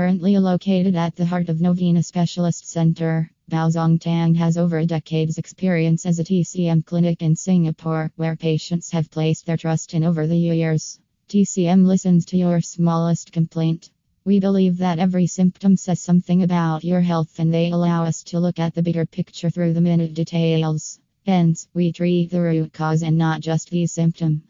Currently located at the heart of Novena Specialist Center, Bao Zhong Tang has over a decade's experience as a TCM clinic in Singapore, where patients have placed their trust in over the years. TCM listens to your smallest complaint. We believe that every symptom says something about your health, and they allow us to look at the bigger picture through the minute details. Hence, we treat the root cause and not just the symptom.